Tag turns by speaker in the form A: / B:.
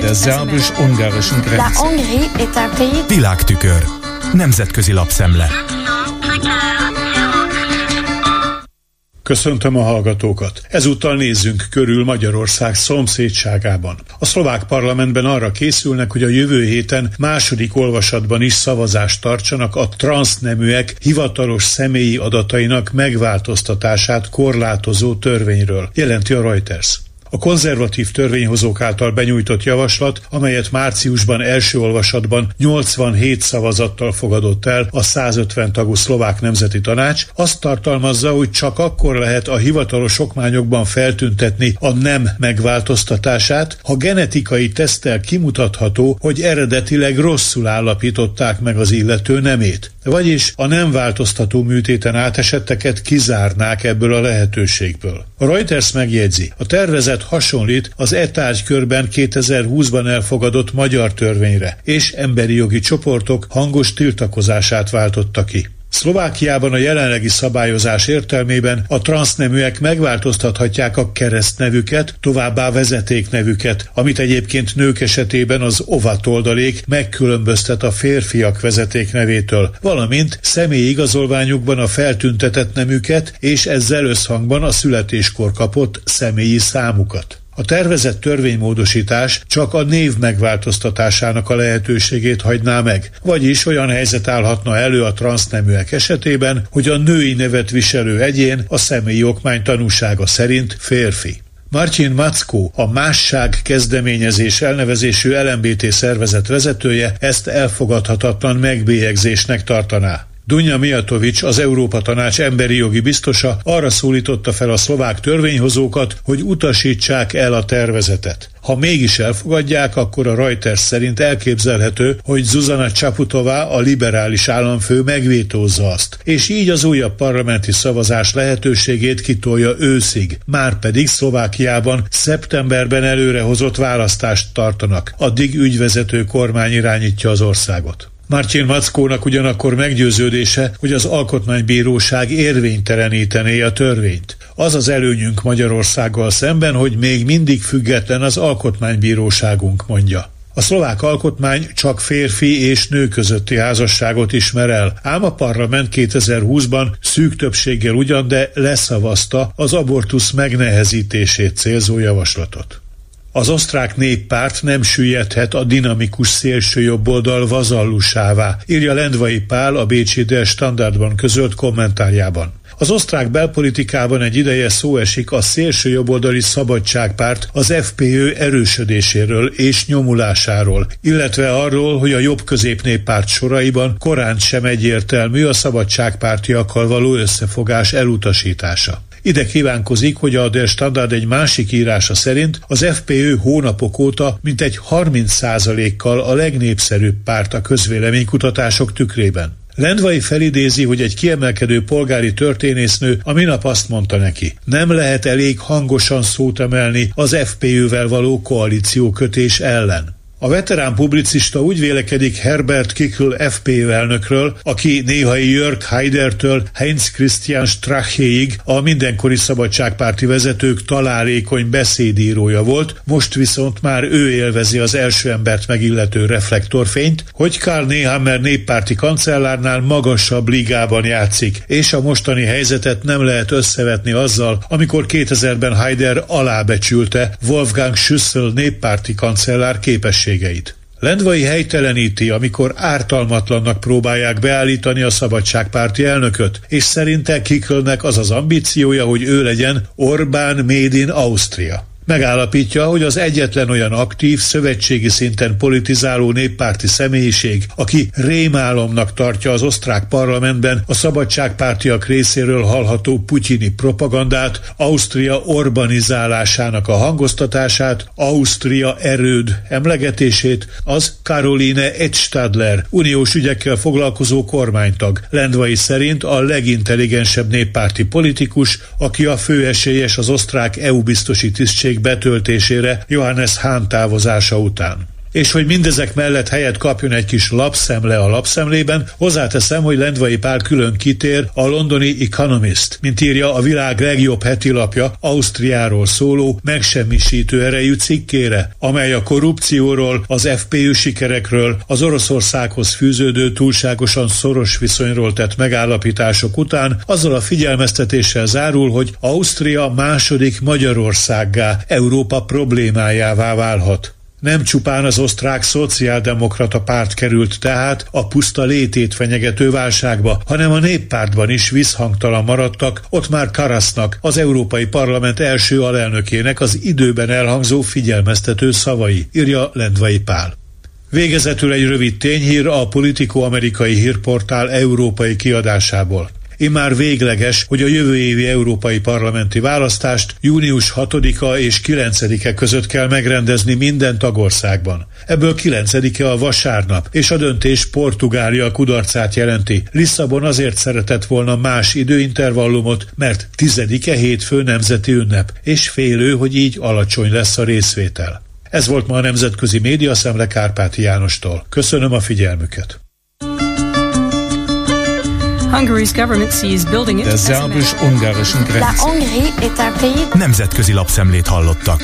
A: der szerbus-ungarischen Grenze. Világtükör. Nemzetközi lapszemle.
B: Köszöntöm a hallgatókat. Ezúttal nézzünk körül Magyarország szomszédságában. A szlovák parlamentben arra készülnek, hogy a jövő héten második olvasatban is szavazást tartsanak a transzneműek hivatalos személyi adatainak megváltoztatását korlátozó törvényről, jelenti a Reuters. A konzervatív törvényhozók által benyújtott javaslat, amelyet márciusban első olvasatban 87 szavazattal fogadott el a 150 tagú szlovák nemzeti tanács, azt tartalmazza, hogy csak akkor lehet a hivatalos okmányokban feltüntetni a nem megváltoztatását, ha genetikai tesztel kimutatható, hogy eredetileg rosszul állapították meg az illető nemét. Vagyis a nem változtató műtéten átesetteket kizárnák ebből a lehetőségből. A Reuters megjegyzi, a tervezet hasonlít az e körben 2020-ban elfogadott magyar törvényre, és emberi jogi csoportok hangos tiltakozását váltotta ki. Szlovákiában a jelenlegi szabályozás értelmében a transzneműek megváltoztathatják a keresztnevüket, továbbá vezetéknevüket, amit egyébként nők esetében az ovatoldalék megkülönböztet a férfiak vezetéknevétől, valamint személyi igazolványukban a feltüntetett nemüket és ezzel összhangban a születéskor kapott személyi számukat. A tervezett törvénymódosítás csak a név megváltoztatásának a lehetőségét hagyná meg, vagyis olyan helyzet állhatna elő a transzneműek esetében, hogy a női nevet viselő egyén a személyi okmány tanúsága szerint férfi. Martin Mackó, a Másság kezdeményezés elnevezésű LMBT szervezet vezetője ezt elfogadhatatlan megbélyegzésnek tartaná. Dunja Mijatovics, az Európa Tanács emberi jogi biztosa arra szólította fel a szlovák törvényhozókat, hogy utasítsák el a tervezetet. Ha mégis elfogadják, akkor a Reuters szerint elképzelhető, hogy Zuzana Csaputová, a liberális államfő megvétózza azt, és így az újabb parlamenti szavazás lehetőségét kitolja őszig. Márpedig Szlovákiában szeptemberben előrehozott választást tartanak, addig ügyvezető kormány irányítja az országot. Martin Mackónak ugyanakkor meggyőződése, hogy az alkotmánybíróság érvénytelenítené a törvényt. Az az előnyünk Magyarországgal szemben, hogy még mindig független az alkotmánybíróságunk, mondja. A szlovák alkotmány csak férfi és nő közötti házasságot ismer el, ám a parlament 2020-ban szűk többséggel ugyan, de leszavazta az abortusz megnehezítését célzó javaslatot. Az osztrák néppárt nem süllyedhet a dinamikus szélső jobboldal vazallusává, írja Lendvai Pál a Bécsi Der Standardban közölt kommentárjában. Az osztrák belpolitikában egy ideje szó esik a szélső jobboldali szabadságpárt az FPÖ erősödéséről és nyomulásáról, illetve arról, hogy a jobb középnéppárt soraiban korán sem egyértelmű a szabadságpártiakkal való összefogás elutasítása. Ide kívánkozik, hogy a Der Standard egy másik írása szerint az FPÖ hónapok óta mintegy 30%-kal a legnépszerűbb párt a közvéleménykutatások tükrében. Lendvai felidézi, hogy egy kiemelkedő polgári történésznő a minap azt mondta neki, nem lehet elég hangosan szót emelni az FPÖ-vel való koalíciókötés ellen. A veterán publicista úgy vélekedik Herbert Kickl FP elnökről, aki néhai Jörg Haidertől Heinz Christian Strachéig a mindenkori szabadságpárti vezetők találékony beszédírója volt, most viszont már ő élvezi az első embert megillető reflektorfényt, hogy Karl Nehammer néppárti kancellárnál magasabb ligában játszik, és a mostani helyzetet nem lehet összevetni azzal, amikor 2000-ben Haider alábecsülte Wolfgang Schüssel néppárti kancellár képességét lehetőségeit. Lendvai helyteleníti, amikor ártalmatlannak próbálják beállítani a szabadságpárti elnököt, és szerinte Kikölnek az az ambíciója, hogy ő legyen Orbán Made in Austria. Megállapítja, hogy az egyetlen olyan aktív, szövetségi szinten politizáló néppárti személyiség, aki rémálomnak tartja az osztrák parlamentben a szabadságpártiak részéről hallható putyini propagandát, Ausztria urbanizálásának a hangoztatását, Ausztria erőd emlegetését, az Caroline Edstadler, uniós ügyekkel foglalkozó kormánytag, Lendvai szerint a legintelligensebb néppárti politikus, aki a főesélyes az osztrák EU biztosi tisztség betöltésére Johannes Hahn távozása után. És hogy mindezek mellett helyet kapjon egy kis lapszemle a lapszemlében, hozzáteszem, hogy Lendvai Pál külön kitér a londoni Economist, mint írja a világ legjobb hetilapja Ausztriáról szóló megsemmisítő erejű cikkére, amely a korrupcióról, az FPÖ sikerekről, az Oroszországhoz fűződő túlságosan szoros viszonyról tett megállapítások után azzal a figyelmeztetéssel zárul, hogy Ausztria második Magyarországgá, Európa problémájává válhat. Nem csupán az osztrák szociáldemokrata párt került tehát a puszta létét fenyegető válságba, hanem a néppártban is visszhangtalan maradtak ott már Karasznak, az Európai Parlament első alelnökének az időben elhangzó figyelmeztető szavai, írja Lendvai Pál. Végezetül egy rövid tényhír a Politico amerikai hírportál európai kiadásából. Immár végleges, hogy a jövő évi európai parlamenti választást június 6-a és 9-e között kell megrendezni minden tagországban. Ebből 9-e a vasárnap, és a döntés Portugália kudarcát jelenti. Lisszabon azért szeretett volna más időintervallumot, mert 10-e hétfő nemzeti ünnep, és félő, hogy így alacsony lesz a részvétel. Ez volt ma a Nemzetközi Média Szemle Kárpáti Jánostól. Köszönöm a figyelmüket!
A: Hungary's government sees building it Der szerbus-ungarischen Grenze. Nemzetközi lapszemlét hallottak.